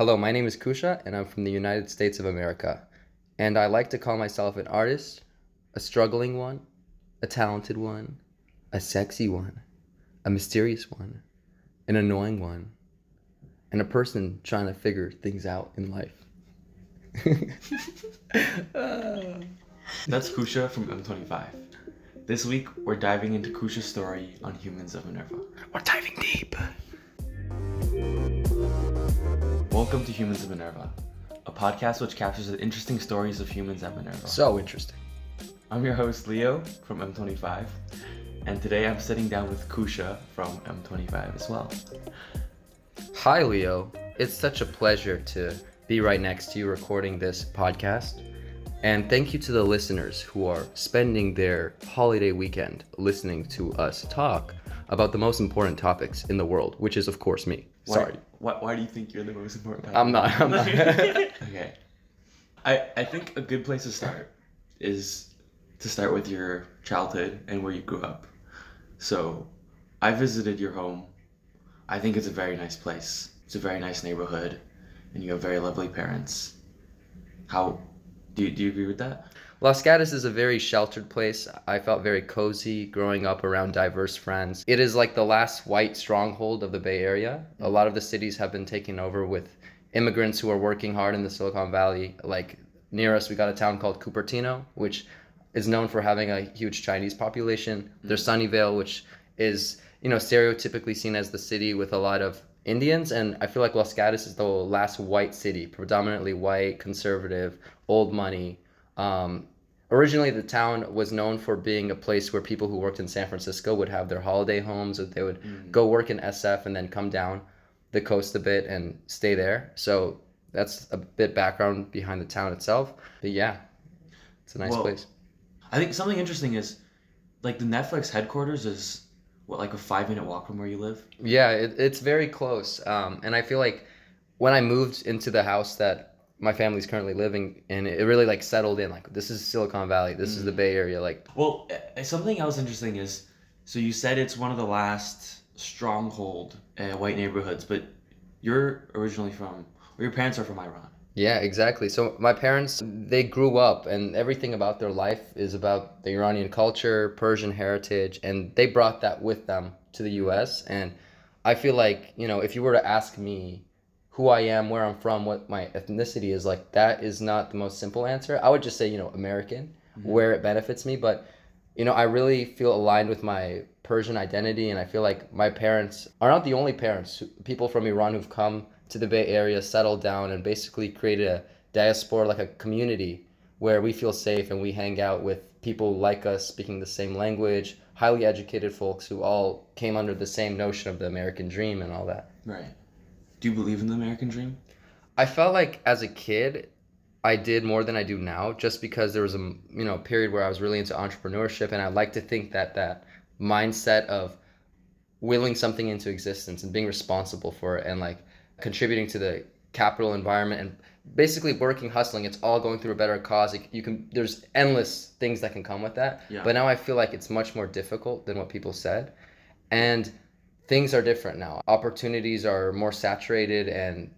Hello, my name is Koosha, and I'm from the United States of America. And I like to call myself an artist, a struggling one, a talented one, a sexy one, a mysterious one, an annoying one, and a person trying to figure things out in life. That's Koosha from M25. This week, we're diving into Koosha's story on Humans of Minerva. We're diving deep. Welcome to Humans of Minerva, a podcast which captures the interesting stories of humans at Minerva. So interesting. I'm your host, Leo from M25, and today I'm sitting down with Koosha from M25 as well. Hi, Leo. It's such a pleasure to be right next to you recording this podcast. And thank you to the listeners who are spending their holiday weekend listening to us talk about the most important topics in the world, which is, of course, me. Why- Sorry. Why, why do you think you're the most important? I'm not. I'm not. okay. I, I think a good place to start is to start with your childhood and where you grew up. So, I visited your home. I think it's a very nice place. It's a very nice neighborhood, and you have very lovely parents. How do you, do you agree with that? Los Gatos is a very sheltered place. I felt very cozy growing up around diverse friends. It is like the last white stronghold of the Bay Area. A lot of the cities have been taken over with immigrants who are working hard in the Silicon Valley. Like near us, we got a town called Cupertino, which is known for having a huge Chinese population. There's mm. Sunnyvale, which is you know stereotypically seen as the city with a lot of Indians, and I feel like Los Gatos is the last white city, predominantly white, conservative, old money. Um, originally, the town was known for being a place where people who worked in San Francisco would have their holiday homes, That they would go work in SF and then come down the coast a bit and stay there. So that's a bit background behind the town itself. But yeah, it's a nice Well, place. I think something interesting is like the Netflix headquarters is what like a five minute walk from where you live. Yeah, it, it's very close. Um, and I feel like when I moved into the house that my family's currently living and it really like settled in. Like this is Silicon Valley. This is the Bay Area. Like Well, something else interesting is so you said it's one of the last stronghold uh, white neighborhoods, but you're originally from, or your parents are from Iran. yeah, exactly. So my parents they grew up, and everything about their life is about the Iranian culture, Persian heritage, and they brought that with them to the U.S. And I feel like you know if you were to ask me who I am, where I'm from, what my ethnicity is, like that is not the most simple answer. I would just say, you know, American, mm-hmm. where it benefits me. But, you know, I really feel aligned with my Persian identity. And I feel like my parents are not the only parents, people from Iran who've come to the Bay Area, settled down, and basically created a diaspora, like a community where we feel safe and we hang out with people like us speaking the same language, highly educated folks who all came under the same notion of the American dream and all that. Right. Do you believe in the American dream? I felt like as a kid, I did more than I do now, just because there was a you know period where I was really into entrepreneurship, and I like to think that that mindset of willing something into existence and being responsible for it, and like contributing to the capital environment and basically working, hustling, it's all going through a better cause. It- You can there's endless things that can come with that, Yeah. but now I feel like it's much more difficult than what people said, and things are different now. Opportunities are more saturated, and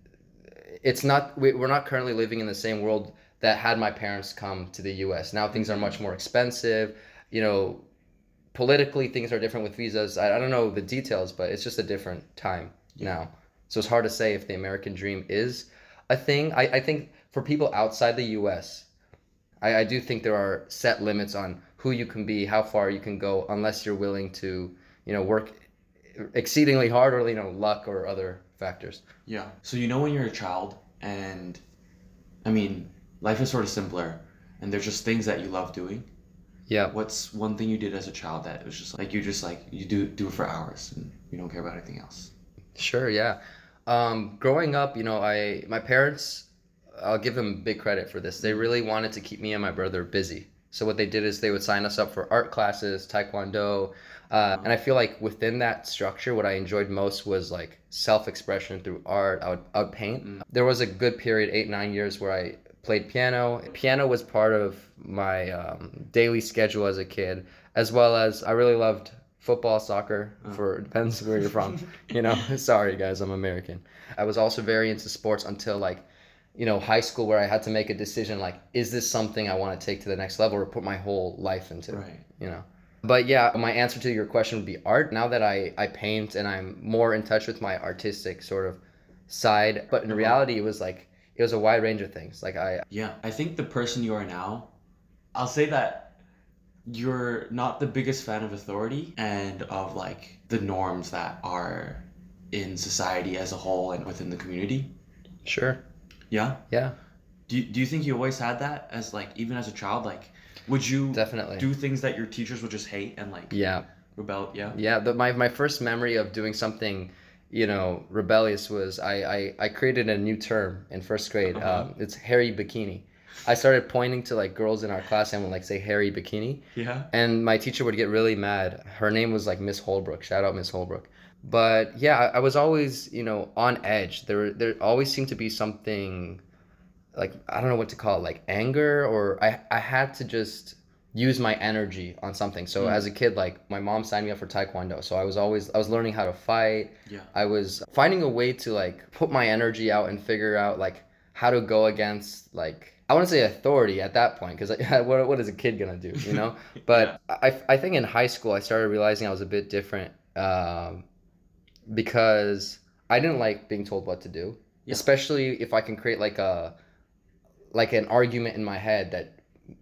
it's not. We, we're not currently living in the same world that had my parents come to the U.S. Now things are much more expensive. You know, politically things are different with visas. I, I don't know the details, but it's just a different time now. So it's hard to say if the American dream is a thing. I, I think for people outside the U.S. I, I do think there are set limits on who you can be, how far you can go, unless you're willing to, you know, work exceedingly hard or you know luck or other factors. Yeah. So you know when you're a child, and I mean, life is sort of simpler, and there's just things that you love doing. Yeah. What's one thing you did as a child that was just like you just like you do do it for hours and you don't care about anything else? Sure, yeah. Um, growing up, you know, I my parents, I'll give them big credit for this. They really wanted to keep me and my brother busy. So what they did is they would sign us up for art classes, taekwondo, uh, and I feel like within that structure, what I enjoyed most was like self-expression through art. I would, I would paint. There was a good period, eight nine years, where I played piano. Piano was part of my um, daily schedule as a kid, as well as I really loved football, soccer, Oh. for depends where you're from. you know, sorry guys, I'm American. I was also very into sports until like, you know, high school where I had to make a decision like, is this something I want to take to the next level or put my whole life into? Right. You know. But yeah, my answer to your question would be art. Now that I, I paint and I'm more in touch with my artistic sort of side, but in Uh-huh. reality, it was like it was a wide range of things. Like I, Yeah, I think the person you are now, I'll say that you're not the biggest fan of authority and of like the norms that are in society as a whole and within the community. sure, Yeah. yeah, Do you, do you think you always had that as like even as a child like would you definitely, do things that your teachers would just hate and like yeah. rebel? Yeah. Yeah, the, my, my first memory of doing something, you know, rebellious was I, I, I created a new term in first grade. Uh-huh. Um, it's hairy bikini. I started pointing to like girls in our class and would like say hairy bikini. Yeah. And my teacher would get really mad. Her name was like Miss Holbrook. Shout out Miss Holbrook. But yeah, I, I was always, you know, on edge. There there always seemed to be something like I don't know what to call it, like anger or I I had to just use my energy on something. So Mm. as a kid, like my mom signed me up for taekwondo. So I was always I was learning how to fight. Yeah. I was finding a way to like put my energy out and figure out like how to go against like I want to say authority at that point because what, what is a kid gonna do you know but I, I think in high school I started realizing I was a bit different um, because I didn't like being told what to do Yeah. especially if I can create like a like an argument in my head that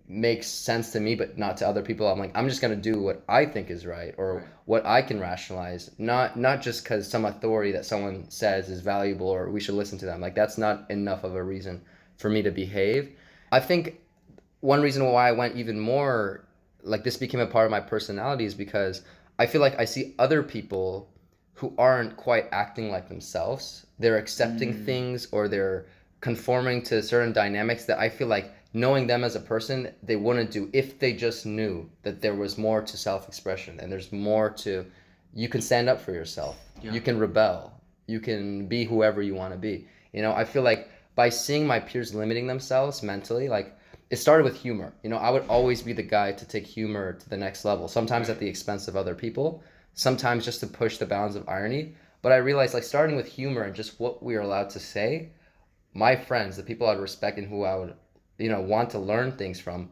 makes sense to me but not to other people. I'm like i'm just going to do what i think is right or Right. what i can rationalize. Not not just because some authority that someone says is valuable or we should listen to them. Like that's not enough of a reason for me to behave. I think one reason why i went even more like this became a part of my personality is because i feel like i see other people who aren't quite acting like themselves. They're accepting Mm. things or they're conforming to certain dynamics that i feel like knowing them as a person they wouldn't do if they just knew that there was more to self-expression and there's more to you can stand up for yourself. Yeah. you can rebel. You can be whoever you want to be. You know i feel like by seeing my peers limiting themselves mentally like it started with humor. You know i would always be the guy to take humor to the next level sometimes at the expense of other people sometimes just to push the bounds of irony. But i realized like starting with humor and just what we are allowed to say my friends the people i'd respect and who i would you know want to learn things from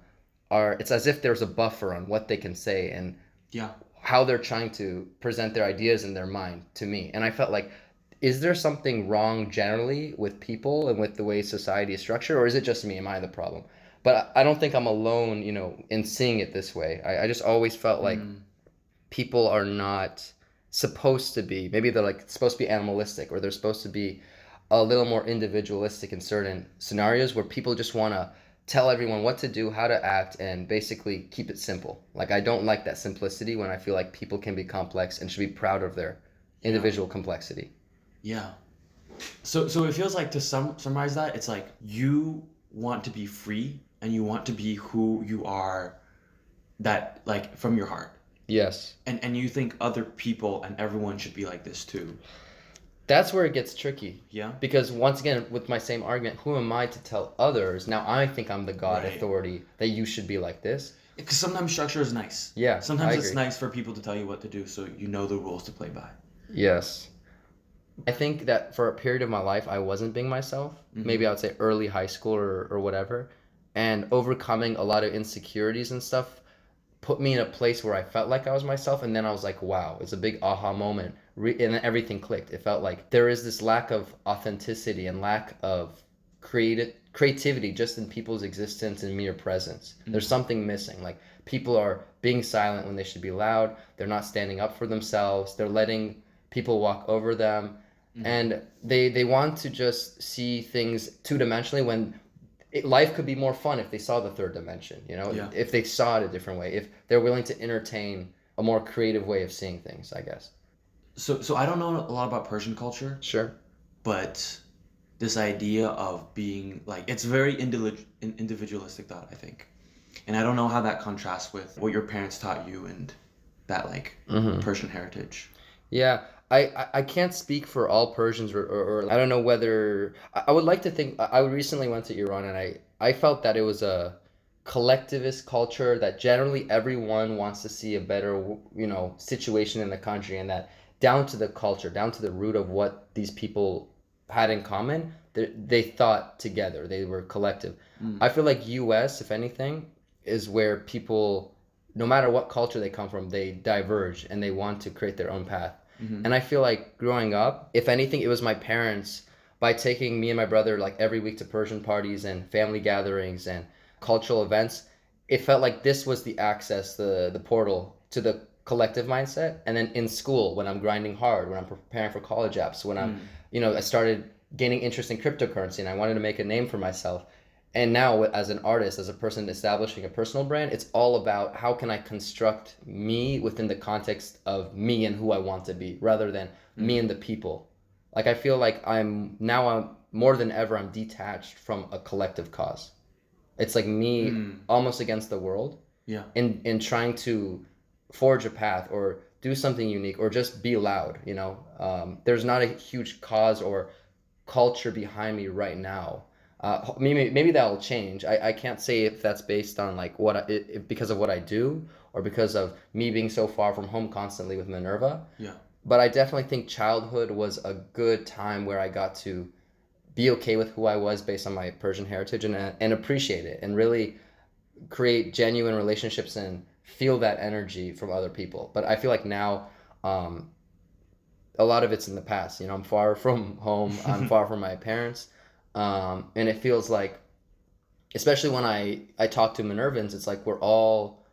are it's as if there's a buffer on what they can say and Yeah. how they're trying to present their ideas in their mind to me. And I felt like, is there something wrong generally with people and with the way society is structured, or is it just me? Am I the problem? But I I don't think I'm alone, you know, in seeing it this way. I, I just always felt like Mm. people are not supposed to be. Maybe they're like supposed to be animalistic, or they're supposed to be a little more individualistic in certain scenarios where people just want to tell everyone what to do, how to act, and basically keep it simple. Like I don't like that simplicity when I feel like people can be complex and should be proud of their individual complexity. Yeah. So so it feels like to sum summarize that, it's like you want to be free and you want to be who you are that like from your heart. Yes. And and you think other people and everyone should be like this too. That's where it gets tricky. Yeah? Because once again, with my same argument, who am I to tell others? Now I think I'm the God Right. authority that you should be like this. Because sometimes structure is nice. Yeah. Sometimes it's nice for people to tell you what to do so you know the rules to play by. Yes. I think that for a period of my life, I wasn't being myself. Mm-hmm. Maybe I would say early high school or, or whatever. And overcoming a lot of insecurities and stuff put me in a place where I felt like I was myself. And then I was like, wow, it's a big aha moment. Re- and everything clicked. It felt like there is this lack of authenticity and lack of creative creativity just in people's existence and mere presence. Mm-hmm. There's something missing. Like people are being silent when they should be loud. They're not standing up for themselves. They're letting people walk over them. Mm-hmm. And they they want to just see things two dimensionally when it, life could be more fun if they saw the third dimension, you know, Yeah. if they saw it a different way, if they're willing to entertain a more creative way of seeing things, I guess. So so I don't know a lot about Persian culture, Sure. but this idea of being like it's very individual individualistic thought, I think. And I don't know how that contrasts with what your parents taught you and that like Mm-hmm. Persian heritage. Yeah, I, I, can't speak for all Persians, or, or, or I don't know whether I, I would like to think. I I recently went to Iran, and I I felt that it was a collectivist culture that generally everyone wants to see a better you know situation in the country and that down to the culture down to the root of what these people had in common they, they thought together they were collective Mm. i feel like us if anything is where people no matter what culture they come from they diverge and they want to create their own path Mhm. and i feel like growing up if anything it was my parents by taking me and my brother like every week to persian parties and family gatherings and cultural events it felt like this was the access the the portal to the collective mindset and then in school when i'm grinding hard when i'm preparing for college apps when i'm Mm. you know i started gaining interest in cryptocurrency and i wanted to make a name for myself and now as an artist as a person establishing a personal brand it's all about how can i construct me within the context of me and who i want to be rather than me and the people like i feel like i'm now i'm more than ever i'm detached from a collective cause it's like me Mm. almost against the world Yeah. in in trying to forge a path or do something unique or just be loud you know? Um, there's not a huge cause or culture behind me right now. Uh, maybe maybe that'll change. I, I can't say if that's based on like what I, if because of what i do or because of me being so far from home constantly with minerva. Yeah. but i definitely think childhood was a good time where i got to be okay with who i was based on my persian heritage and, and appreciate it and really create genuine relationships and feel that energy from other people. But I feel like now, um, a lot of it's in the past. You know, I'm far from home. I'm far from my parents, um, and it feels like, especially when I I talk to Minervans, it's like we're all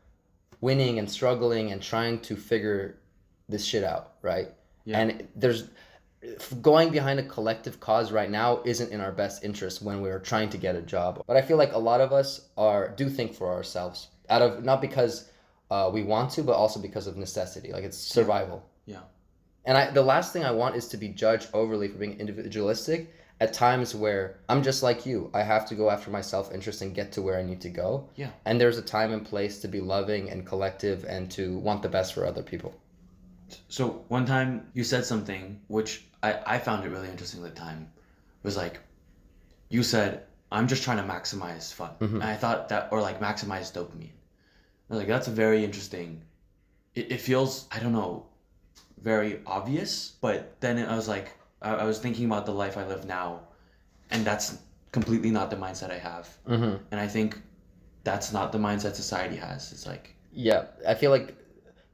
winning and struggling and trying to figure this shit out, right? Yeah. And there's going behind a collective cause right now isn't in our best interest when we're trying to get a job. But I feel like a lot of us are do think for ourselves out of not because uh, we want to, but also because of necessity. Like it's survival. Yeah. And I the last thing I want is to be judged overly for being individualistic at times where I'm just like you. I have to go after my self interest and get to where I need to go. Yeah. And there's a time and place to be loving and collective and to want the best for other people. So one time you said something which I, I found it really interesting at the time. Was like you said, I'm just trying to maximize fun. Mhm. And I thought that or like maximize dopamine. Was like, that's a very interesting it, it feels I don't know, very obvious, but then I was like I, I was thinking about the life I live now and that's completely not the mindset I have. Mm-hmm. And I think that's not the mindset society has. It's like Yeah, I feel like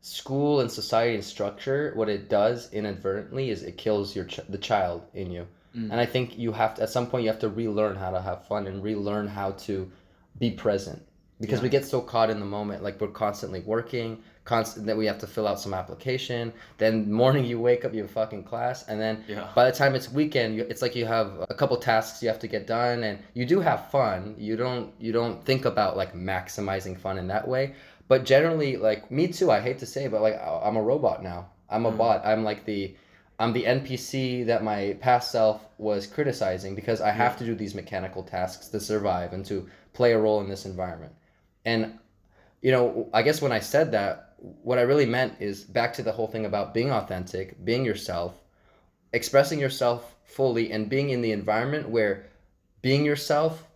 school and society and structure, what it does inadvertently is it kills your ch- the child in you. Mm. And I think you have to at some point you have to relearn how to have fun and relearn how to be present because Yeah. we get so caught in the moment like we're constantly working constant that we have to fill out some application then morning you wake up you have fucking class and then Yeah. by the time it's weekend you, it's like you have a couple tasks you have to get done and you do have fun you don't you don't think about like maximizing fun in that way but generally like me too i hate to say but like I- i'm a robot now i'm a Mm. bot i'm like the i'm the npc that my past self was criticizing because i have Yeah. to do these mechanical tasks to survive and to play a role in this environment and you know i guess when i said that what i really meant is back to the whole thing about being authentic being yourself expressing yourself fully and being in the environment where being yourself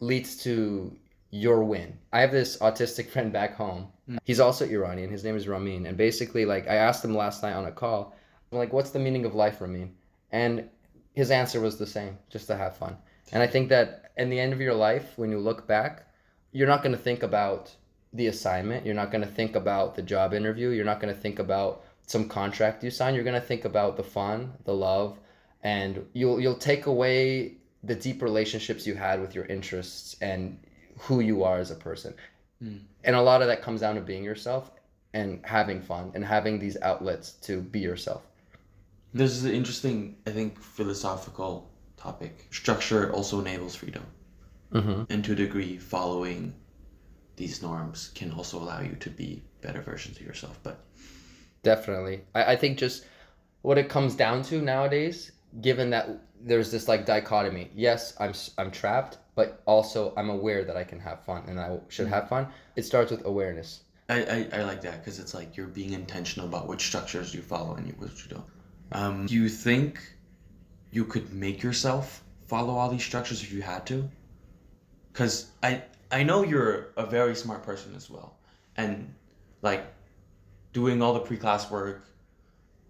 leads to your win. I have this autistic friend back home. Mm. He's also Iranian. His name is Ramin. And basically, like, I asked him last night on a call, I'm like, what's the meaning of life, Ramin? And his answer was the same, just to have fun. And I think that in the end of your life, when you look back, you're not going to think about the assignment. You're not going to think about the job interview. You're not going to think about some contract you sign. You're going to think about the fun, the love, and you'll you'll take away the deep relationships you had with your interests and who you are as a person. Mm. And a lot of that comes down to being yourself and having fun and having these outlets to be yourself. This is an interesting, I think, philosophical topic. Structure also enables freedom. Mm-hmm. And to a degree, following these norms can also allow you to be better versions of yourself. But Definitely. I, I think just what it comes down to nowadays, given that there's this like dichotomy. Yes, I'm I'm trapped, but also I'm aware that I can have fun and I should have fun. It starts with awareness. I, I, I like that because it's like you're being intentional about which structures you follow and which you don't. Um, do you think you could make yourself follow all these structures if you had to? Because I I know you're a very smart person as well, and like doing all the pre-class work,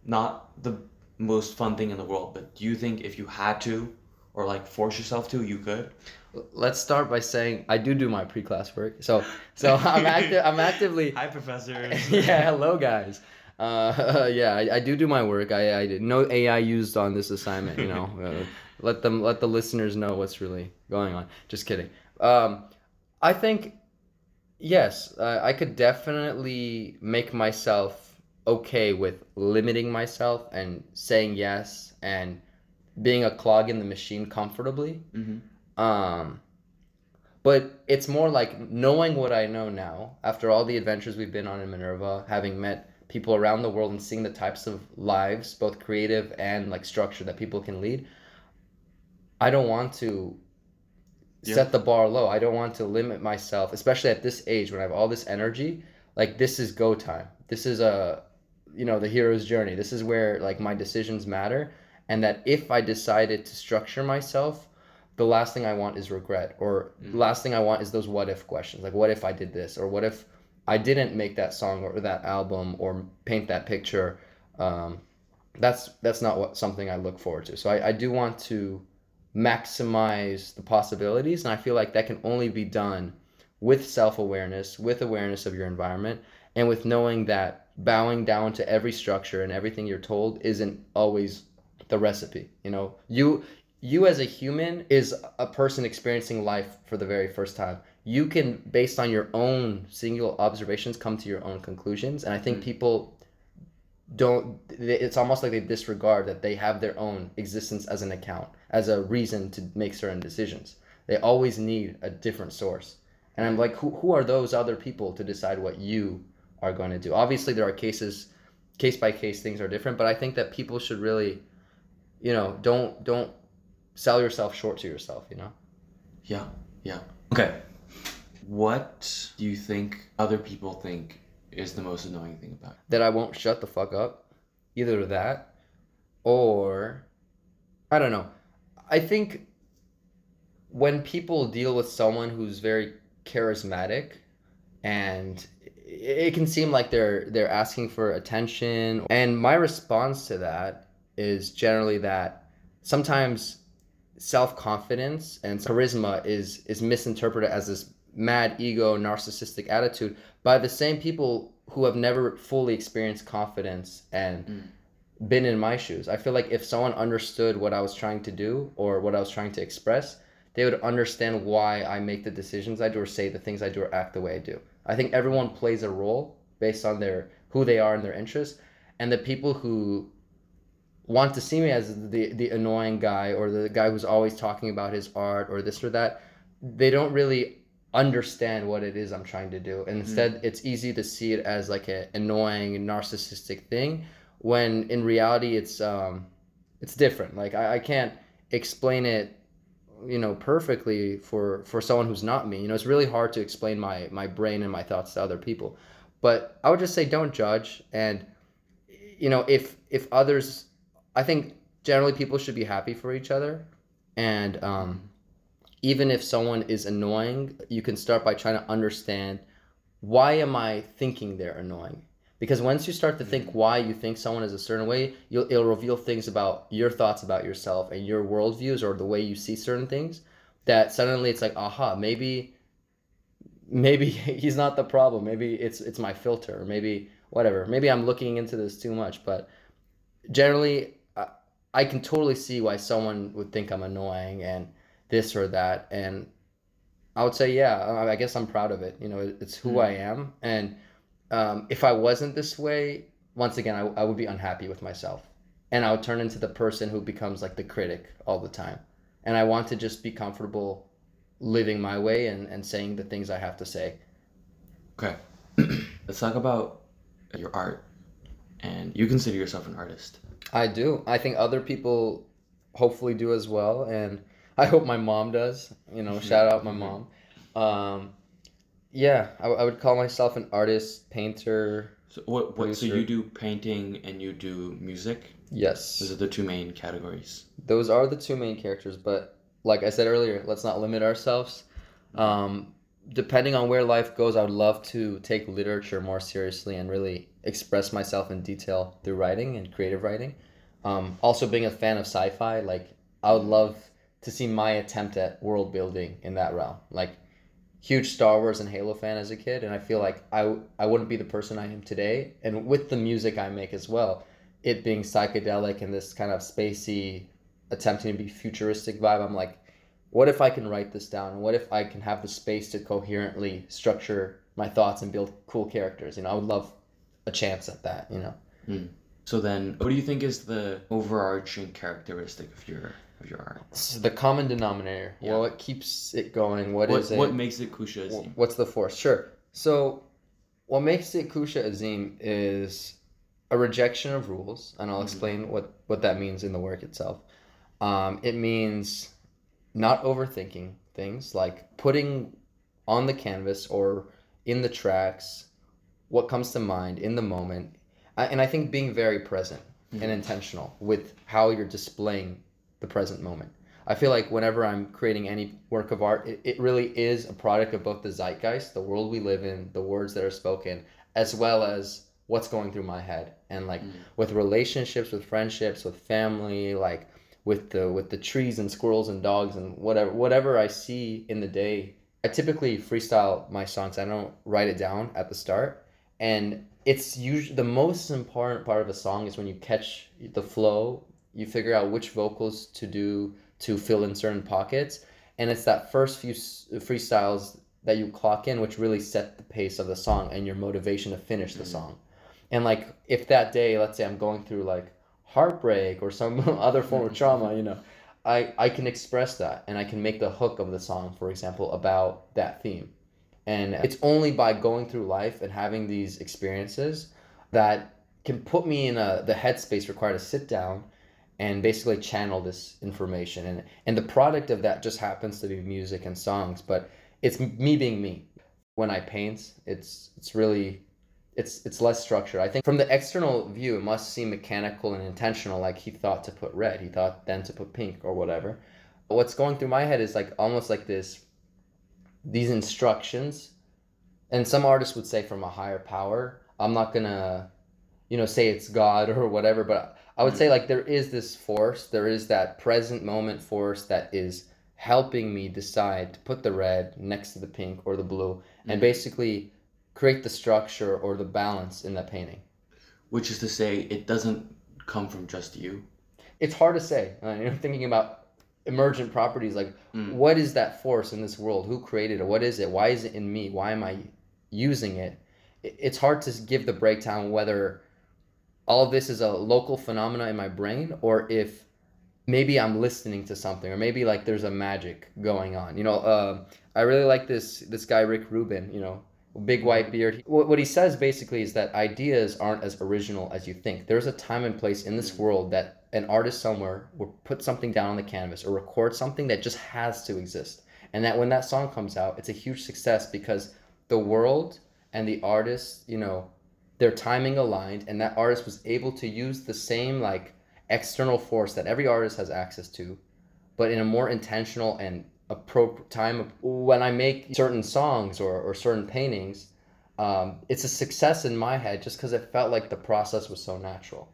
not the most fun thing in the world. But do you think if you had to, or like force yourself to, you could? Let's start by saying I do do my pre-class work. So so I'm active. I'm actively. Hi, professors. yeah, hello guys. Uh, yeah, I, I do do my work. I, I did no AI used on this assignment. You know, uh, let them let the listeners know what's really going on. Just kidding. Um, I think yes, uh, I could definitely make myself okay with limiting myself and saying yes and being a clog in the machine comfortably. hmm Um, but it's more like knowing what I know now after all the adventures we've been on in Minerva, having met people around the world and seeing the types of lives, both creative and like structure that people can lead. I don't want to Yeah. set the bar low. I don't want to limit myself, especially at this age when I have all this energy. Like this is go time. This is a you know, the hero's journey. This is where like my decisions matter and that if I decided to structure myself the last thing I want is regret, or the last thing I want is those what if questions. Like, what if I did this, or what if I didn't make that song or that album or paint that picture? Um, that's that's not what something I look forward to. So I, I do want to maximize the possibilities, and I feel like that can only be done with self awareness, with awareness of your environment, and with knowing that bowing down to every structure and everything you're told isn't always the recipe. You know, you you as a human is a person experiencing life for the very first time. You can, based on your own single observations, come to your own conclusions. And I think Mm. people don't, it's almost like they disregard that they have their own existence as an account, as a reason to make certain decisions. They always need a different source. And I'm like, who, who are those other people to decide what you are going to do? Obviously, there are cases, case by case, things are different, but I think that people should really, you know, don't, don't, sell yourself short to yourself, you know? Yeah, yeah. Okay. What do you think other people think is the most annoying thing about it? That I won't shut the fuck up. Either that or I don't know. I think when people deal with someone who's very charismatic and it can seem like they're they're asking for attention and my response to that is generally that sometimes self-confidence and charisma is is misinterpreted as this mad ego narcissistic attitude by the same people who have never fully experienced confidence and Mm. been in my shoes. I feel like if someone understood what i was trying to do or what i was trying to express they would understand why i make the decisions i do or say the things i do or act the way i do. I think everyone plays a role based on their who they are and their interests. And the people who want to see me as the the annoying guy or the guy who's always talking about his art or this or that they don't really understand what it is I'm trying to do. And instead it's easy to see it as like an annoying narcissistic thing when in reality it's um it's different. Like I, I can't explain it you know perfectly for for someone who's not me. You know it's really hard to explain my my brain and my thoughts to other people. But I would just say don't judge. And you know if if others I think generally people should be happy for each other, and um, even if someone is annoying, you can start by trying to understand why am I thinking they're annoying. Because once you start to think mm-hmm. why you think someone is a certain way, you'll it'll reveal things about your thoughts about yourself and your worldviews or the way you see certain things. That suddenly it's like, aha, maybe, maybe he's not the problem. Maybe it's it's my filter. Or maybe whatever. Maybe I'm looking into this too much. But generally, I, I can totally see why someone would think I'm annoying and this or that. And I would say, yeah, I, guess I'm proud of it. You know, it's who I am. And um, if I wasn't this way, once again, I, I would be unhappy with myself. And I would turn into the person who becomes like the critic all the time. And I want to just be comfortable living my way and, and saying the things I have to say. Okay. Let's talk about your art. And you consider yourself an artist. I do. I think other people hopefully do as well, and I hope my mom does. You know, shout out my mom. Um, yeah, I, I would call myself an artist, painter. So what, what so you do painting and you do music? Yes, Those are the two main categories. those are the two main characters. But like I said earlier, let's not limit ourselves. Um, depending on where life goes, I would love to take literature more seriously and really express myself in detail through writing and creative writing. Um, also, being a fan of sci-fi, like I would love to see my attempt at world building in that realm. Like, huge Star Wars and Halo fan as a kid, and I feel like I I wouldn't be the person I am today. And with the music I make as well, it being psychedelic and this kind of spacey, attempting to be futuristic vibe, I'm like, what if I can write this down? What if I can have the space to coherently structure my thoughts and build cool characters? You know, I would love a chance at that. You know. Mm. So then, what do you think is the overarching characteristic of your of your art? So the common denominator. Yeah. What keeps it going? what What is it? what makes it Koosha Azim? What's the force? Sure. So, what makes it Koosha Azim is a rejection of rules, and I'll Mhm. explain what what that means in the work itself. Um, it means not overthinking things, like putting on the canvas or in the tracks what comes to mind in the moment, and I think being very present and intentional with how you're displaying the present moment. I feel like whenever I'm creating any work of art, it, it really is a product of both the zeitgeist, the world we live in, the words that are spoken, as well as what's going through my head. And like Mm. with relationships, with friendships, with family, like with the with the trees and squirrels and dogs and whatever whatever I see in the day. I typically freestyle my songs. I don't write it down at the start. And it's usually the most important part of a song is when you catch the flow, you figure out which vocals to do to fill in certain pockets and it's that first few freestyles that you clock in which really set the pace of the song and your motivation to finish the Mhm. song and like if that day let's say i'm going through like heartbreak or some other form of trauma you know i i can express that and i can make the hook of the song for example about that theme and it's only by going through life and having these experiences that can put me in a the headspace required to sit down and basically channel this information. And and the product of that just happens to be music and songs but it's me being me. When i paint it's it's really it's it's less structured. I think from the external view it must seem mechanical and intentional like he thought to put red he thought then to put pink or whatever. But what's going through my head is like almost like this these instructions. And some artists would say from a higher power i'm not gonna you know say it's god or whatever but i would say like there is this force there is that present moment force that is helping me decide to put the red next to the pink or the blue and Mhm. basically create the structure or the balance in that painting. Which is to say, it doesn't come from just you. it's hard to say. Uh, you know thinking about emergent properties like Mm. what is that force in this world? Who created it? What is it? Why is it in me? Why am i using it? It's hard to give the breakdown whether all of this is a local phenomena in my brain or if maybe i'm listening to something or maybe like there's a magic going on. You know uh, i really like this this guy rick rubin you know big white beard. What, what he says basically is that ideas aren't as original as you think. There's a time and place in this world that an artist somewhere will put something down on the canvas or record something that just has to exist. And that when that song comes out it's a huge success because the world and the artist you know their timing aligned and that artist was able to use the same like external force that every artist has access to but in a more intentional and appropriate time when i make certain songs or, or certain paintings um, it's a success in my head just because it felt like the process was so natural.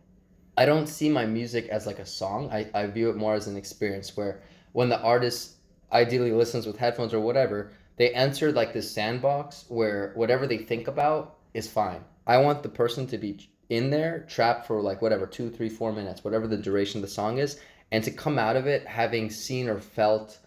I don't see my music as like a song. I, I view it more as an experience where when the artist ideally listens with headphones or whatever they enter like this sandbox where whatever they think about is fine i want the person to be in there trapped for like whatever two three four minutes whatever the duration of the song is and to come out of it having seen or felt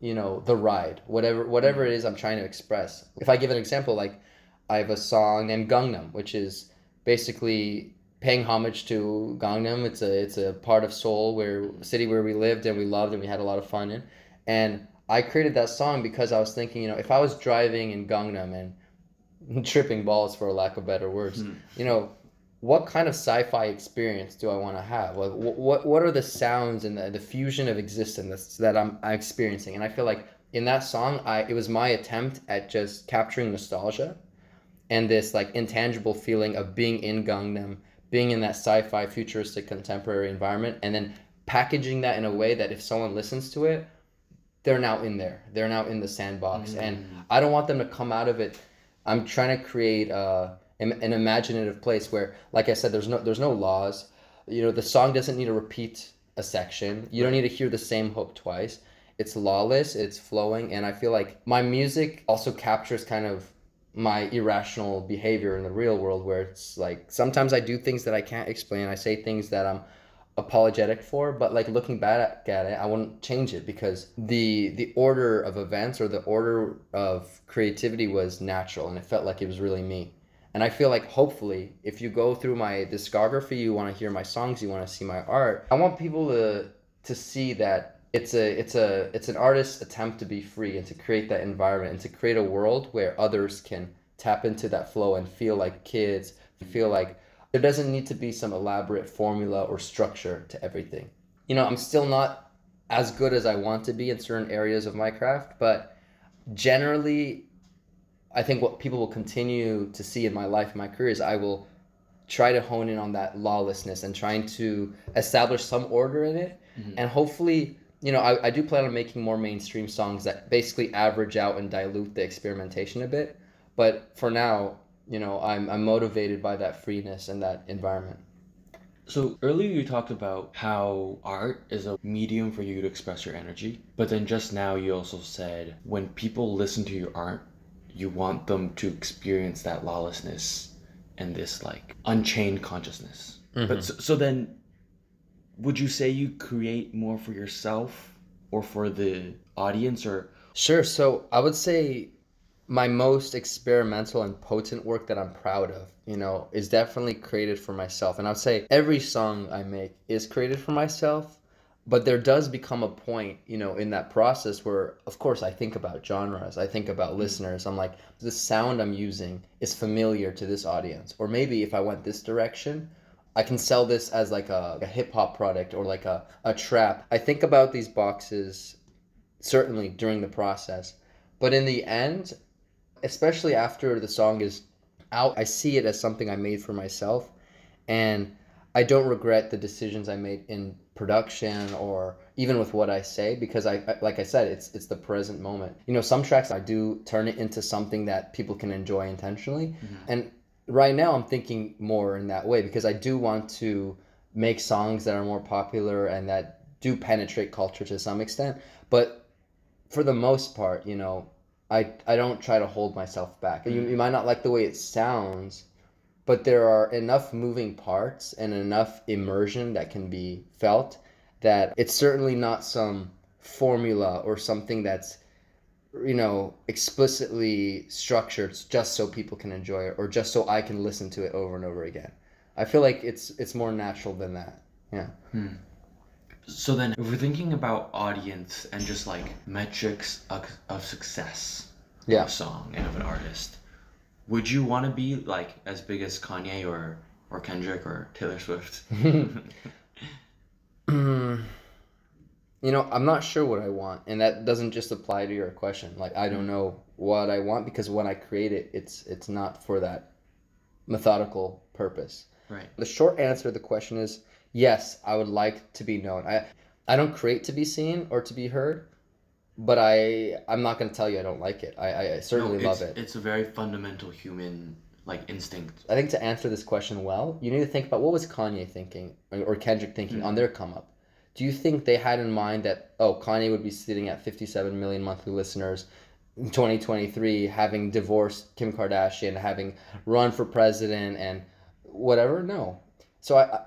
you know the ride whatever whatever it is i'm trying to express. If i give an example like i have a song named gangnam which is basically paying homage to gangnam. It's a it's a part of seoul where city where we lived and we loved and we had a lot of fun in. And i created that song because i was thinking you know if i was driving in gangnam and tripping balls for lack of better words Hmm. you know what kind of sci-fi experience do I want to have? Like, wh- what what are the sounds and the, the fusion of existence that I'm, I'm experiencing? And I feel like in that song, I it was my attempt at just capturing nostalgia and this like intangible feeling of being in Gangnam, being in that sci-fi futuristic contemporary environment, and then packaging that in a way that if someone listens to it, they're now in there. They're now in the sandbox, Mm. and I don't want them to come out of it. I'm trying to create uh, an, an imaginative place where, like I said, there's no there's no laws. You know, the song doesn't need to repeat a section. You don't need to hear the same hook twice. It's lawless. It's flowing, and I feel like my music also captures kind of my irrational behavior in the real world, where it's like sometimes I do things that I can't explain. I say things that I'm apologetic for but like looking back at it i wouldn't change it because the the order of events or the order of creativity was natural and it felt like it was really me. And i feel like hopefully if you go through my discography you want to hear my songs you want to see my art i want people to to see that it's a it's a it's an artist's attempt to be free and to create that environment and to create a world where others can tap into that flow and feel like kids feel like there doesn't need to be some elaborate formula or structure to everything. You know, I'm still not as good as I want to be in certain areas of my craft, but generally, I think what people will continue to see in my life, in my career, is I will try to hone in on that lawlessness and trying to establish some order in it. Mm-hmm. And hopefully, you know, I, I do plan on making more mainstream songs that basically average out and dilute the experimentation a bit. But for now, you know, I'm, I'm motivated by that freeness and that environment. So earlier you talked about how art is a medium for you to express your energy, but then just now you also said when people listen to your art, you want them to experience that lawlessness and this like unchained consciousness. But mm-hmm. so, so then would you say you create more for yourself or for the audience or Sure. So I would say my most experimental and potent work that I'm proud of, you know, is definitely created for myself. And I would say every song I make is created for myself. But there does become a point, you know, in that process where, of course, I think about genres, I think about mm-hmm. listeners. I'm like, the sound I'm using is familiar to this audience. Or maybe if I went this direction, I can sell this as like a, a hip hop product or like a, a trap. I think about these boxes certainly during the process. But in the end, especially after the song is out, I see it as something I made for myself. And I don't regret the decisions I made in production or even with what I say because I like I said it's it's the present moment. You know, some tracks I do turn it into something that people can enjoy intentionally. Mm-hmm. And right now I'm thinking more in that way because I do want to make songs that are more popular and that do penetrate culture to some extent. But for the most part, you know, I I don't try to hold myself back. You, mm. you might not like the way it sounds, but there are enough moving parts and enough immersion that can be felt that it's certainly not some formula or something that's you know explicitly structured just so people can enjoy it or just so I can listen to it over and over again. I feel like it's it's more natural than that. Yeah. Hmm. So then, if we're thinking about audience and just like metrics of, of success Yeah. of a song and of an artist, would you want to be like as big as Kanye or or Kendrick or Taylor Swift? Mm. You know, I'm not sure what I want, and that doesn't just apply to your question. Like I don't know what I want because when I create it, it's it's not for that methodical purpose. right. The short answer to the question is yes, I would like to be known. I I don't create to be seen or to be heard, but I I'm not gonna tell you I don't like it. I I certainly No, love it. It's a very fundamental human like instinct. I think to answer this question well, you need to think about what was Kanye thinking or or Kendrick thinking on hmm. their come up. Do you think they had in mind that oh Kanye would be sitting at 57 million monthly listeners in 2023 having divorced Kim Kardashian, having run for president and whatever? No. So I I-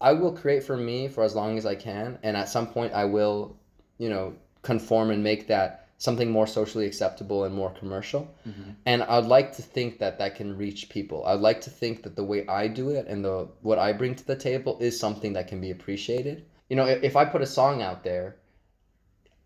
I will create for me for as long as I can and at some point I will, you know, conform and make that something more socially acceptable and more commercial. Mm-hmm. And I'd like to think that that can reach people. I'd like to think that the way I do it and the what I bring to the table is something that can be appreciated. You know, if, if I put a song out there,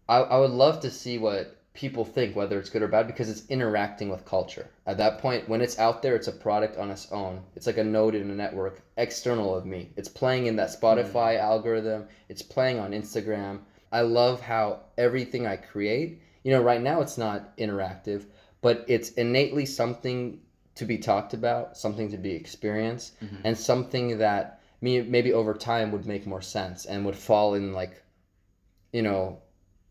I, I would love to see what people think, whether it's good or bad, because it's interacting with culture. At that point, when it's out there, it's a product on its own. It's like a node in a network external of me. It's playing in that mm-hmm. Spotify algorithm, it's playing on Instagram. I love how everything I create, you know, right now it's not interactive, but it's innately something to be talked about, something to be experienced, mm-hmm. and something that me maybe over time would make more sense and would fall in like, you know,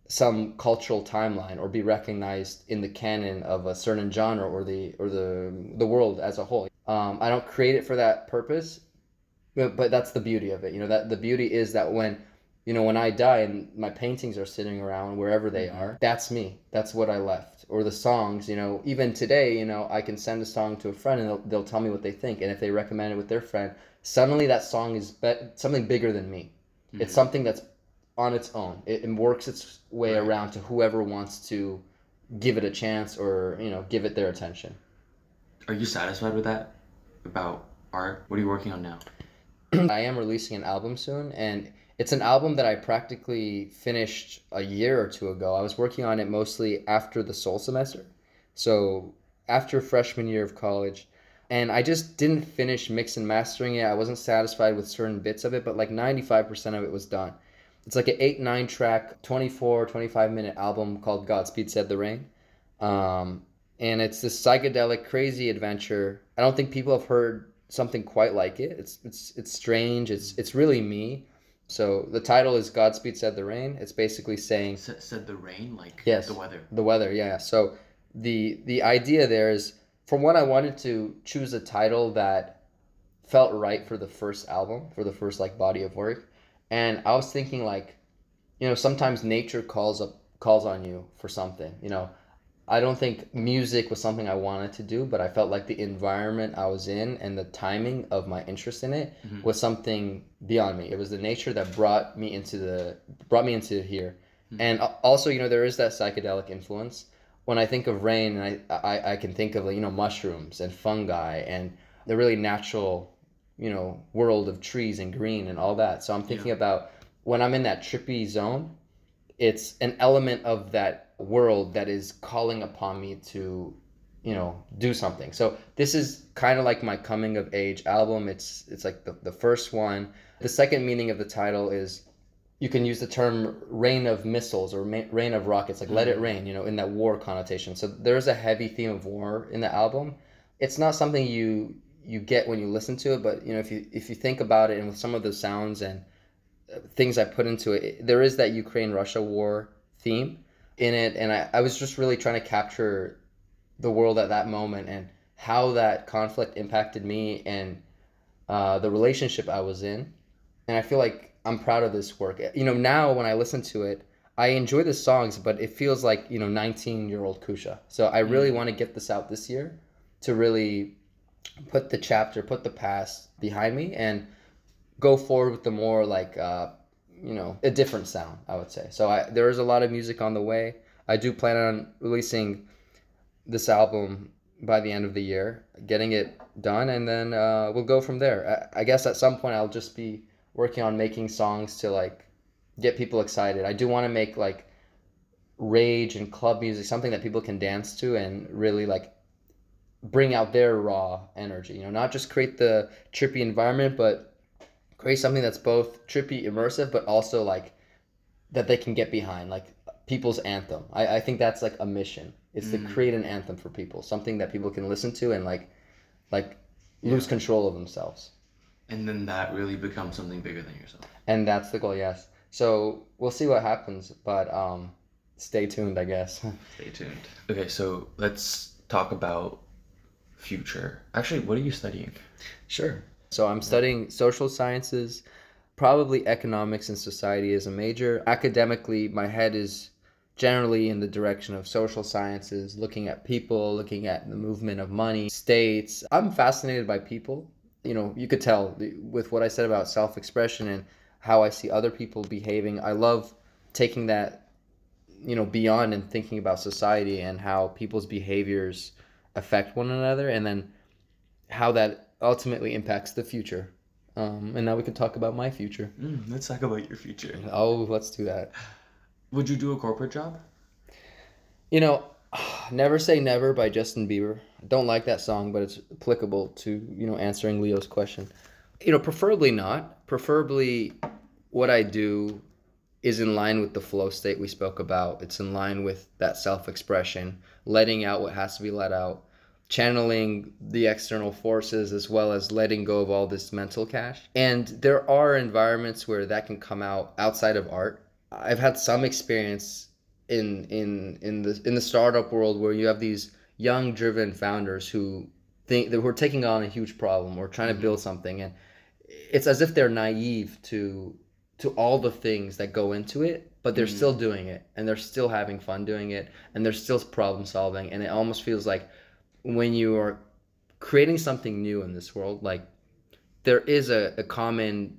some cultural timeline or be recognized in the canon of a certain genre or the or the the world as a whole. Um, I don't create it for that purpose, but, but that's the beauty of it. You know that the beauty is that when you know when I die and my paintings are sitting around wherever they are, that's me. That's what I left. Or the songs, you know, even today, you know, I can send a song to a friend and they'll, they'll tell me what they think, and if they recommend it with their friend, suddenly that song is be- something bigger than me. Mm-hmm. It's something that's on its own. It, it works its way right. around to whoever wants to give it a chance or you know give it their attention. Are you satisfied with that about art? What are you working on now? I am releasing an album soon, and it's an album that I practically finished a year or two ago. I was working on it mostly after the Seoul semester, so after freshman year of college. And I just didn't finish mix and mastering it. I wasn't satisfied with certain bits of it, but like 95% of it was done it's like an 8 9 track 24 25 minute album called godspeed said the rain. Um, and it's this psychedelic crazy adventure. I don't think people have heard something quite like it. It's it's it's strange. It's it's really me. So the title is godspeed said the rain. It's basically saying said, said the rain like yes the weather. the weather yeah so the the idea there is from what i wanted to choose a title that felt right for the first album for the first like body of work and I was thinking like, you know, sometimes nature calls up calls on you for something. You know, I don't think music was something I wanted to do, but I felt like the environment I was in and the timing of my interest in it mm-hmm. was something beyond me. It was the nature that brought me into the brought me into here. Mm-hmm. And also, you know, there is that psychedelic influence. When I think of rain, I, I, I can think of, you know, mushrooms and fungi and the really natural you know world of trees and green and all that so i'm thinking yeah. about when i'm in that trippy zone it's an element of that world that is calling upon me to you know do something so this is kind of like my coming of age album it's it's like the, the first one the second meaning of the title is you can use the term rain of missiles or ma- rain of rockets like mm-hmm. let it mm. rain you know in that war connotation so there's a heavy theme of war in the album it's not something you you get when you listen to it. But you know, if you if you think about it, and with some of the sounds and uh, things I put into it, there is that Ukraine Russia war theme in it, and I, I was just really trying to capture the world at that moment and how that conflict impacted me and uh, the relationship I was in. And I feel like I'm proud of this work. You know, now when I listen to it, I enjoy the songs, but it feels like, you know, 19 year old Koosha. So I really mm. want to get this out this year to really put the chapter, put the past behind me, and go forward with the more like uh, you know a different sound. I would say. So I, there is a lot of music on the way. I do plan on releasing this album by the end of the year, getting it done, and then uh, we'll go from there. I, I guess at some point I'll just be working on making songs to like get people excited. I do want to make like rage and club music something that people can dance to and really like bring out their raw energy. You know, not just create the trippy environment, but create something that's both trippy, immersive, but also like that they can get behind, like people's anthem. I, I think that's like a mission. It's mm. to create an anthem for people, something that people can listen to and like like yeah. lose control of themselves. And then that really becomes something bigger than yourself. And that's the goal, yes. So we'll see what happens, but um, stay tuned, I guess. stay tuned. Okay, so let's talk about future. Actually, what are you studying? Sure. So I'm studying social sciences, probably economics and society as a major. Academically, my head is generally in the direction of social sciences, looking at people, looking at the movement of money, states. I'm fascinated by people. You know, you could tell with what I said about self expression and how I see other people behaving. I love taking that, you know, beyond and thinking about society and how people's behaviors affect one another and then how that ultimately impacts the future. Um, and now we can talk about my future. Mm, let's talk about your future. Oh, let's do that. Would you do a corporate job? You know, Never Say Never by Justin Bieber. I don't like that song, but it's applicable to, you know, answering Leo's question. You know, preferably not. Preferably what I do is in line with the flow state we spoke about. It's in line with that self expression, letting out what has to be let out, channeling the external forces as well as letting go of all this mental cache. And there are environments where that can come out outside of art. I've had some experience in in in the in the startup world where you have these young driven founders who think that we're taking on a huge problem or trying to mm-hmm. build something and it's as if they're naive to to all the things that go into it but they're mm-hmm. still doing it and they're still having fun doing it and they're still problem solving and it almost feels like when you are creating something new in this world like there is a, a common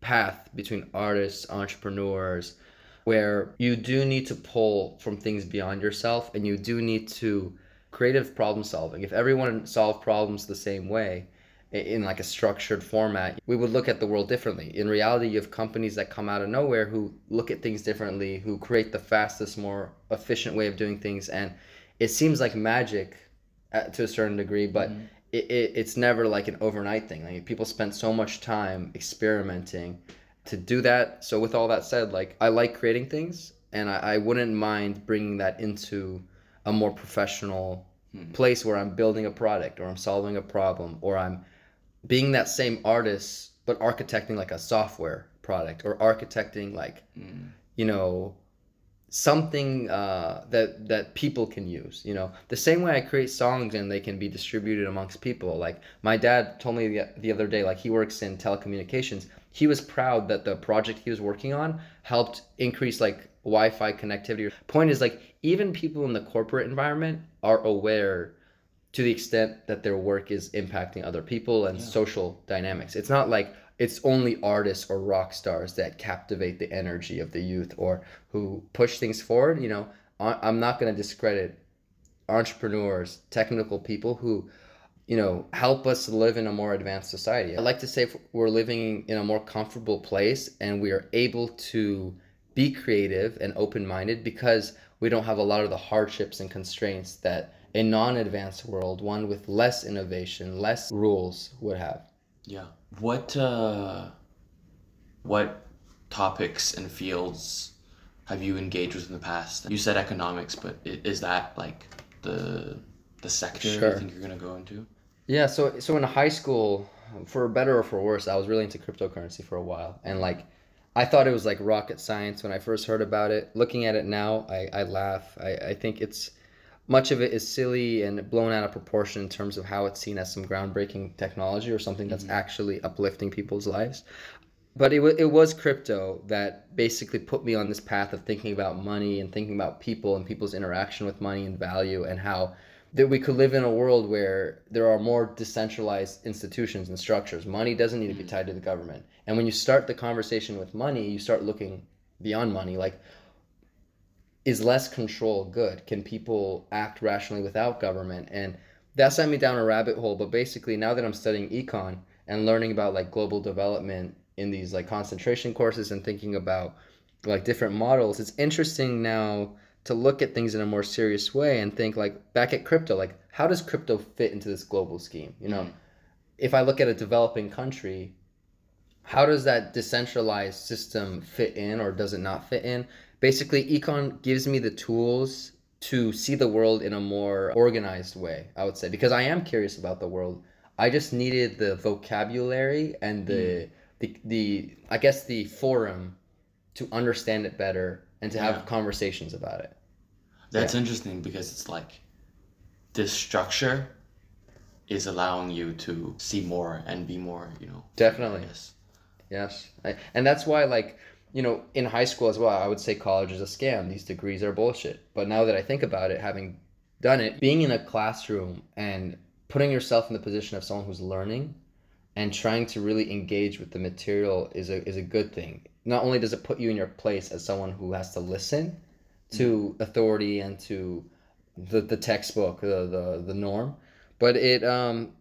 path between artists entrepreneurs where you do need to pull from things beyond yourself and you do need to creative problem solving. If everyone solved problems the same way in like a structured format we would look at the world differently. In reality you have companies that come out of nowhere who look at things differently who create the fastest more efficient way of doing things and it seems like magic at, to a certain degree but mm-hmm. it, it, it's never like an overnight thing. Like people spend so much time experimenting to do that. So with all that said like i like creating things and i, I wouldn't mind bringing that into a more professional mm-hmm. place where i'm building a product or i'm solving a problem or i'm being that same artist but architecting like a software product or architecting like mm. you know something uh, that that people can use you know? The same way i create songs and they can be distributed amongst people. Like my dad told me the, the other day like he works in telecommunications. He was proud that the project he was working on helped increase like wi-fi connectivity. Point is like even people in the corporate environment are aware to the extent that their work is impacting other people and social dynamics. It's not like it's only artists or rock stars that captivate the energy of the youth or who push things forward. You know, I'm not going to discredit entrepreneurs, technical people who, you know, help us live in a more advanced society. I like to say we're living in a more comfortable place and we are able to be creative and open minded because we don't have a lot of the hardships and constraints that a non advanced world, one with less innovation, less rules, would have. Yeah. What uh, what topics and fields have you engaged with in the past? You said economics, but is that like the the sector you think you're gonna go into? Yeah, so so in high school, for better or for worse, I was really into cryptocurrency for a while, and like, I thought it was like rocket science when I first heard about it. Looking at it now, I, I laugh. I, I think it's much of it is silly and blown out of proportion in terms of how it's seen as some groundbreaking technology or something that's mm-hmm. actually uplifting people's lives. But it, wa it was crypto that basically put me on this path of thinking about money and thinking about people and people's interaction with money and value and how that we could live in a world where there are more decentralized institutions and structures. Money doesn't need to be mm-hmm. tied to the government. And when you start the conversation with money, you start looking beyond money. Like, is less control good? Can people act rationally without government? And that sent me down a rabbit hole. But basically, now that I'm studying econ and learning about like global development in these like concentration courses and thinking about like different models, it's interesting now to look at things in a more serious way and think like back at crypto, like how does crypto fit into this global scheme? You know, if I look at a developing country, how does that decentralized system fit in or does it not fit in? Basically, econ gives me the tools to see the world in a more organized way, I would say, because I am curious about the world. I just needed the vocabulary and the hmm. the, the I guess the forum to understand it better and to have Yeah. conversations about it. That's interesting because it's like this structure is allowing you to see more and be more, you know. Definitely. Yes. Yes, I, and that's why, like, you know, in high school as well, I would say college is a scam. These degrees are bullshit. But now that I think about it, having done it, being in a classroom and putting yourself in the position of someone who's learning and trying to really engage with the material is a is a good thing. Not only does it put you in your place as someone who has to listen to authority and to the, the textbook, the, the the norm, but it um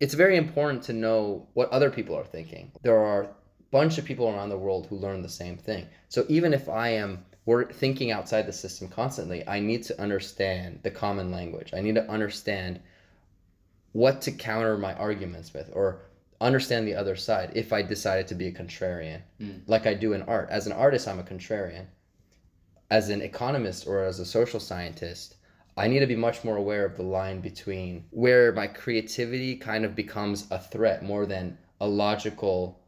it's very important to know what other people are thinking. There are bunch of people around the world who learn the same thing. So even if I am we're thinking outside the system constantly, I need to understand the common language. I need to understand what to counter my arguments with or understand the other side if I decided to be a contrarian, hmm. like I do in art. As an artist, I'm a contrarian. As an economist or as a social scientist, I need to be much more aware of the line between where my creativity kind of becomes a threat more than a logical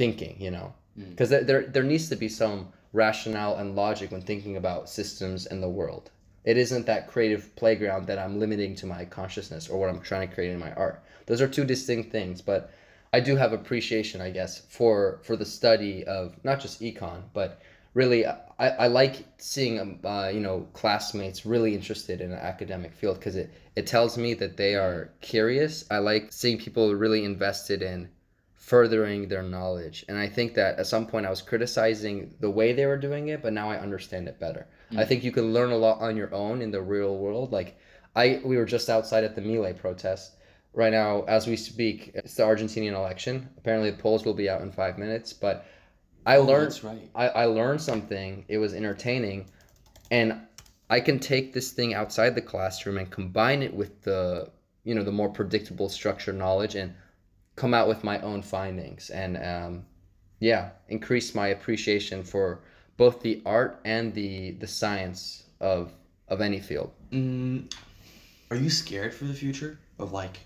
thinking, you know? Because there, there, there needs to be some rationale and logic when thinking about systems and the world. It isn't that creative playground that I'm limiting to my consciousness or what I'm trying to create in my art. Those are two distinct things, but I do have appreciation, I guess, for for the study of not just econ, but really I, I like seeing um, uh, you know classmates really interested in an academic field because it, it tells me that they are curious i like seeing people really invested in furthering their knowledge and i think that at some point i was criticizing the way they were doing it but now i understand it better mm. i think you can learn a lot on your own in the real world like i we were just outside at the Milei protest right now as we speak it's the argentinian election apparently the polls will be out in five minutes but I oh, learned right. I, I learned something. It was entertaining. And I can take this thing outside the classroom and combine it with the you know the more predictable structured knowledge and come out with my own findings and um, yeah increase my appreciation for both the art and the the science of of any field mm, are you scared for the future of like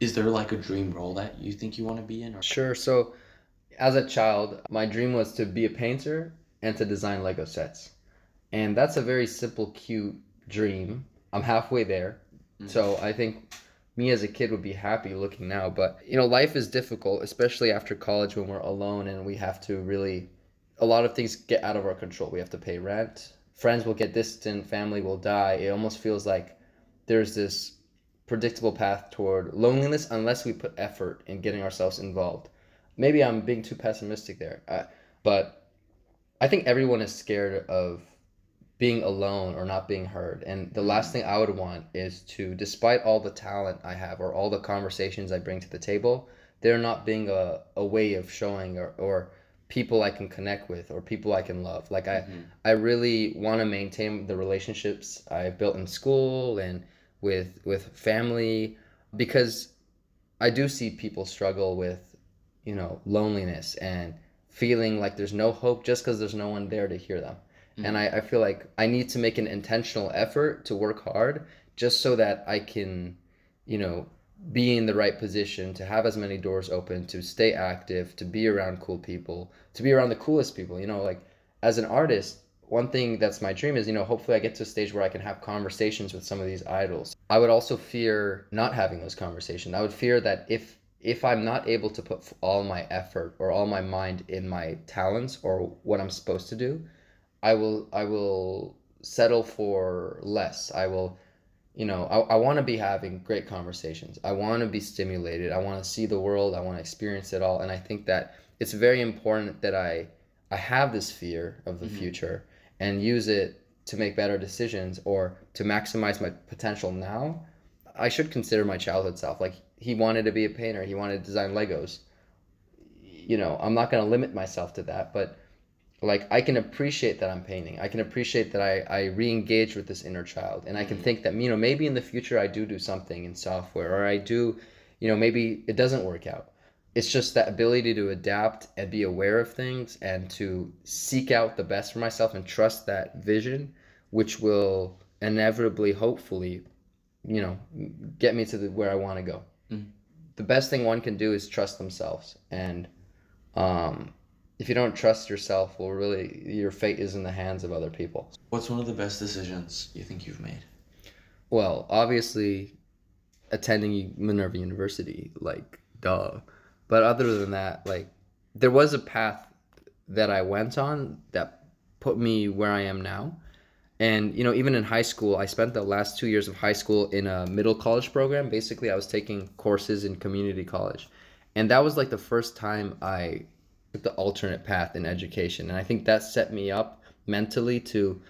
is there like a dream role that you think you want to be in or? sure so as a child, my dream was to be a painter and to design Lego sets. And that's a very simple, cute dream. I'm halfway there. Mm-hmm. So I think me as a kid would be happy looking now. But, you know, life is difficult, especially after college when we're alone and we have to really, a lot of things get out of our control. We have to pay rent, friends will get distant, family will die. It almost feels like there's this predictable path toward loneliness unless we put effort in getting ourselves involved maybe I'm being too pessimistic there, uh, but I think everyone is scared of being alone or not being heard. And the last thing I would want is to, despite all the talent I have or all the conversations I bring to the table, there not being a, a way of showing or, or people I can connect with or people I can love. Like I, mm-hmm. I really want to maintain the relationships I built in school and with with family because I do see people struggle with you know, loneliness and feeling like there's no hope just because there's no one there to hear them. Mm-hmm. And I, I feel like I need to make an intentional effort to work hard just so that I can, you know, be in the right position to have as many doors open, to stay active, to be around cool people, to be around the coolest people. You know, like as an artist, one thing that's my dream is, you know, hopefully I get to a stage where I can have conversations with some of these idols. I would also fear not having those conversations. I would fear that if if I'm not able to put all my effort or all my mind in my talents or what I'm supposed to do, I will I will settle for less. I will, you know, I, I want to be having great conversations. I want to be stimulated. I want to see the world. I want to experience it all. And I think that it's very important that I I have this fear of the mm-hmm. future and use it to make better decisions or to maximize my potential now. I should consider my childhood self like he wanted to be a painter. He wanted to design Legos. You know, I'm not going to limit myself to that, but like I can appreciate that I'm painting. I can appreciate that I, I re-engage with this inner child. And I can mm-hmm. think that, you know, maybe in the future I do do something in software or I do, you know, maybe it doesn't work out. It's just that ability to adapt and be aware of things and to seek out the best for myself and trust that vision, which will inevitably, hopefully, you know, get me to the, where I want to go. Mm. The best thing one can do is trust themselves. And um, if you don't trust yourself, well, really, your fate is in the hands of other people. What's one of the best decisions you think you've made? Well, obviously, attending Minerva University, like, duh. But other than that, like, there was a path that I went on that put me where I am now. And you know, even in high school, I spent the last two years of high school in a middle college program. Basically, I was taking courses in community college, and that was like the first time I the alternate path in education. And I think that set me up mentally to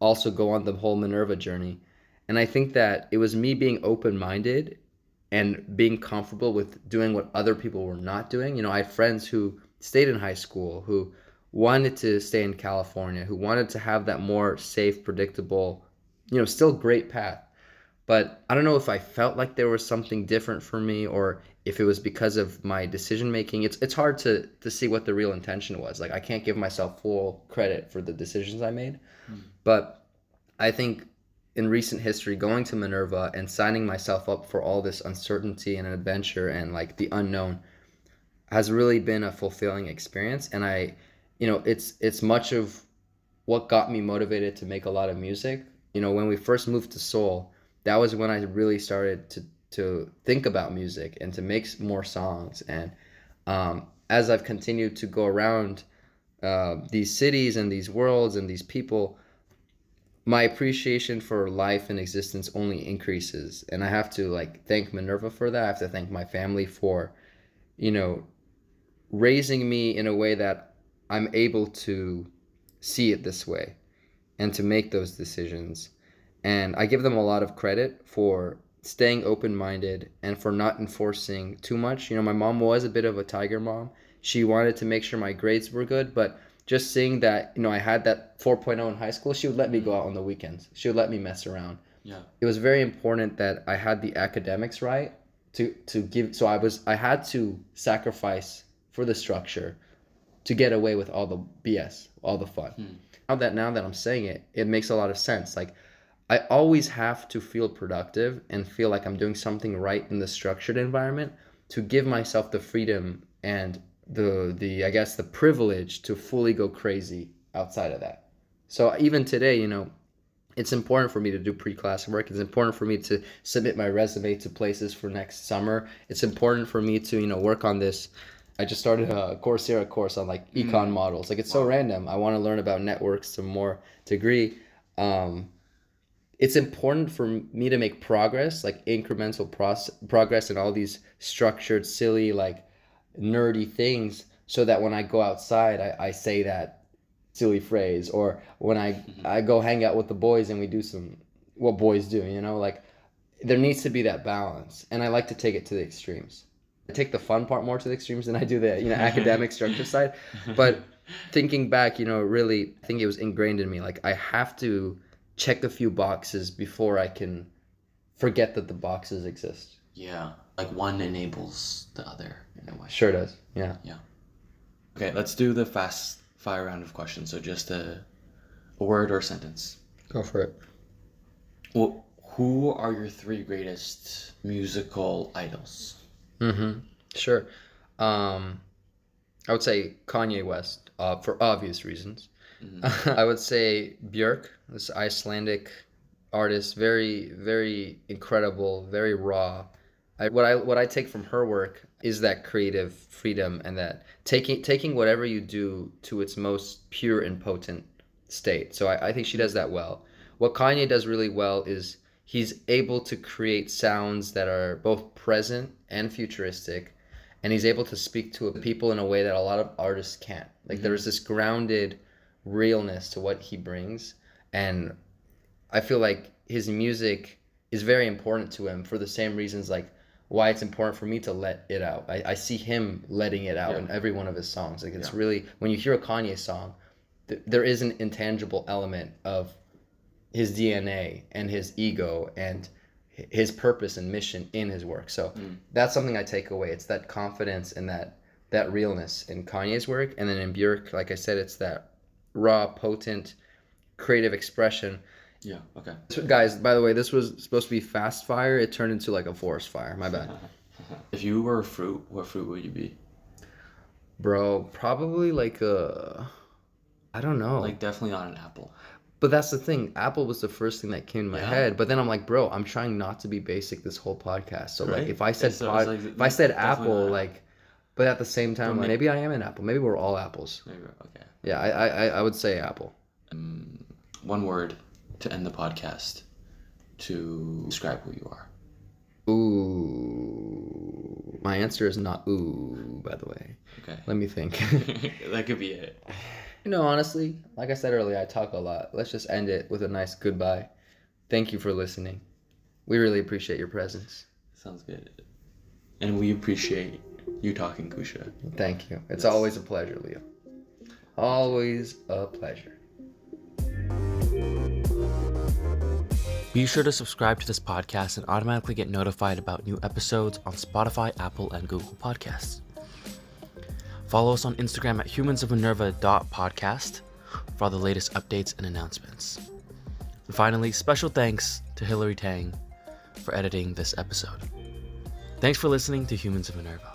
also go on the whole Minerva journey. And I think that it was me being open minded and being comfortable with doing what other people were not doing. You know, I had friends who stayed in high school who wanted to stay in California, who wanted to have that more safe, predictable, you know, still great path. But I don't know if I felt like there was something different for me or if it was because of my decision making. It's it's hard to to see what the real intention was. Like I can't give myself full credit for the decisions I made. Mm. But I think in recent history going to Minerva and signing myself up for all this uncertainty and adventure and like the unknown has really been a fulfilling experience and I you know, it's it's much of what got me motivated to make a lot of music. You know, when we first moved to Seoul, that was when I really started to to think about music and to make more songs. And um, as I've continued to go around uh, these cities and these worlds and these people, my appreciation for life and existence only increases. And I have to like thank Minerva for that. I have to thank my family for, you know, raising me in a way that I'm able to see it this way and to make those decisions. And I give them a lot of credit for staying open minded and for not enforcing too much. You know, my mom was a bit of a tiger mom. She wanted to make sure my grades were good, but just seeing that, you know, I had that 4.0 in high school, she would let me go out on the weekends. She would let me mess around. Yeah. It was very important that I had the academics right to to give so I was I had to sacrifice for the structure to get away with all the BS, all the fun. Hmm. Now that now that I'm saying it, it makes a lot of sense. Like I always have to feel productive and feel like I'm doing something right in the structured environment to give myself the freedom and the the I guess the privilege to fully go crazy outside of that. So even today, you know, it's important for me to do pre-class work. It's important for me to submit my resume to places for next summer. It's important for me to, you know, work on this. I just started a Coursera course on like econ models. Like it's so random. I want to learn about networks to more degree. Um, it's important for me to make progress, like incremental pros- progress in all these structured, silly, like nerdy things, so that when I go outside, I, I say that silly phrase, or when I mm-hmm. I go hang out with the boys and we do some what boys do, you know, like there needs to be that balance, and I like to take it to the extremes. I take the fun part more to the extremes than I do the you know academic structure side, but thinking back, you know, really, I think it was ingrained in me. Like I have to check a few boxes before I can forget that the boxes exist. Yeah. Like one enables the other in a way. Sure does. Yeah. Yeah. Okay, let's do the fast fire round of questions. So just a, a word or a sentence. Go for it. Well, who are your three greatest musical idols? Mm-hmm. Sure. Um, I would say Kanye West, uh, for obvious reasons. Mm-hmm. I would say Björk, this Icelandic artist, very, very incredible, very raw. I, what I what I take from her work is that creative freedom and that taking taking whatever you do to its most pure and potent state. So I, I think she does that well. What Kanye does really well is he's able to create sounds that are both present and futuristic and he's able to speak to people in a way that a lot of artists can't like mm-hmm. there's this grounded realness to what he brings and i feel like his music is very important to him for the same reasons like why it's important for me to let it out i, I see him letting it out Yeah. in every one of his songs like it's Yeah. really when you hear a kanye song th- there is an intangible element of his DNA and his ego and his purpose and mission in his work. So Mm. that's something I take away. It's that confidence and that that realness in Kanye's work, and then in Björk, like I said, it's that raw, potent, creative expression. Yeah, okay. So, guys, by the way, this was supposed to be fast fire. It turned into like a forest fire. My bad, If you were a fruit, what fruit would you be? bro. Probably like a, I don't know. Like definitely not an apple. But that's the thing. Apple was the first thing that came to my Yeah. head. But then I'm like, bro, I'm trying not to be basic this whole podcast. So like, if I said pod, like, if I said Apple, like, but at the same time, like, maybe I am an Apple. Maybe we're all apples. Maybe, okay. Yeah, I I, I- I would say Apple. Um, one word to end the podcast to describe who you are. Ooh, my answer is not ooh. By the way, Okay. let me think. that could be it. you know, honestly, like I said earlier, I talk a lot. Let's just end it with a nice goodbye. Thank you for listening. We really appreciate your presence. Sounds good. And we appreciate you talking, Koosha. Thank you. It's Yes. always a pleasure, Leo. Always a pleasure. Be sure to subscribe to this podcast and automatically get notified about new episodes on Spotify, Apple, and Google Podcasts. Follow us on Instagram at humansofminerva.podcast for all the latest updates and announcements. And finally, special thanks to Hilary Tang for editing this episode. Thanks for listening to Humans of Minerva.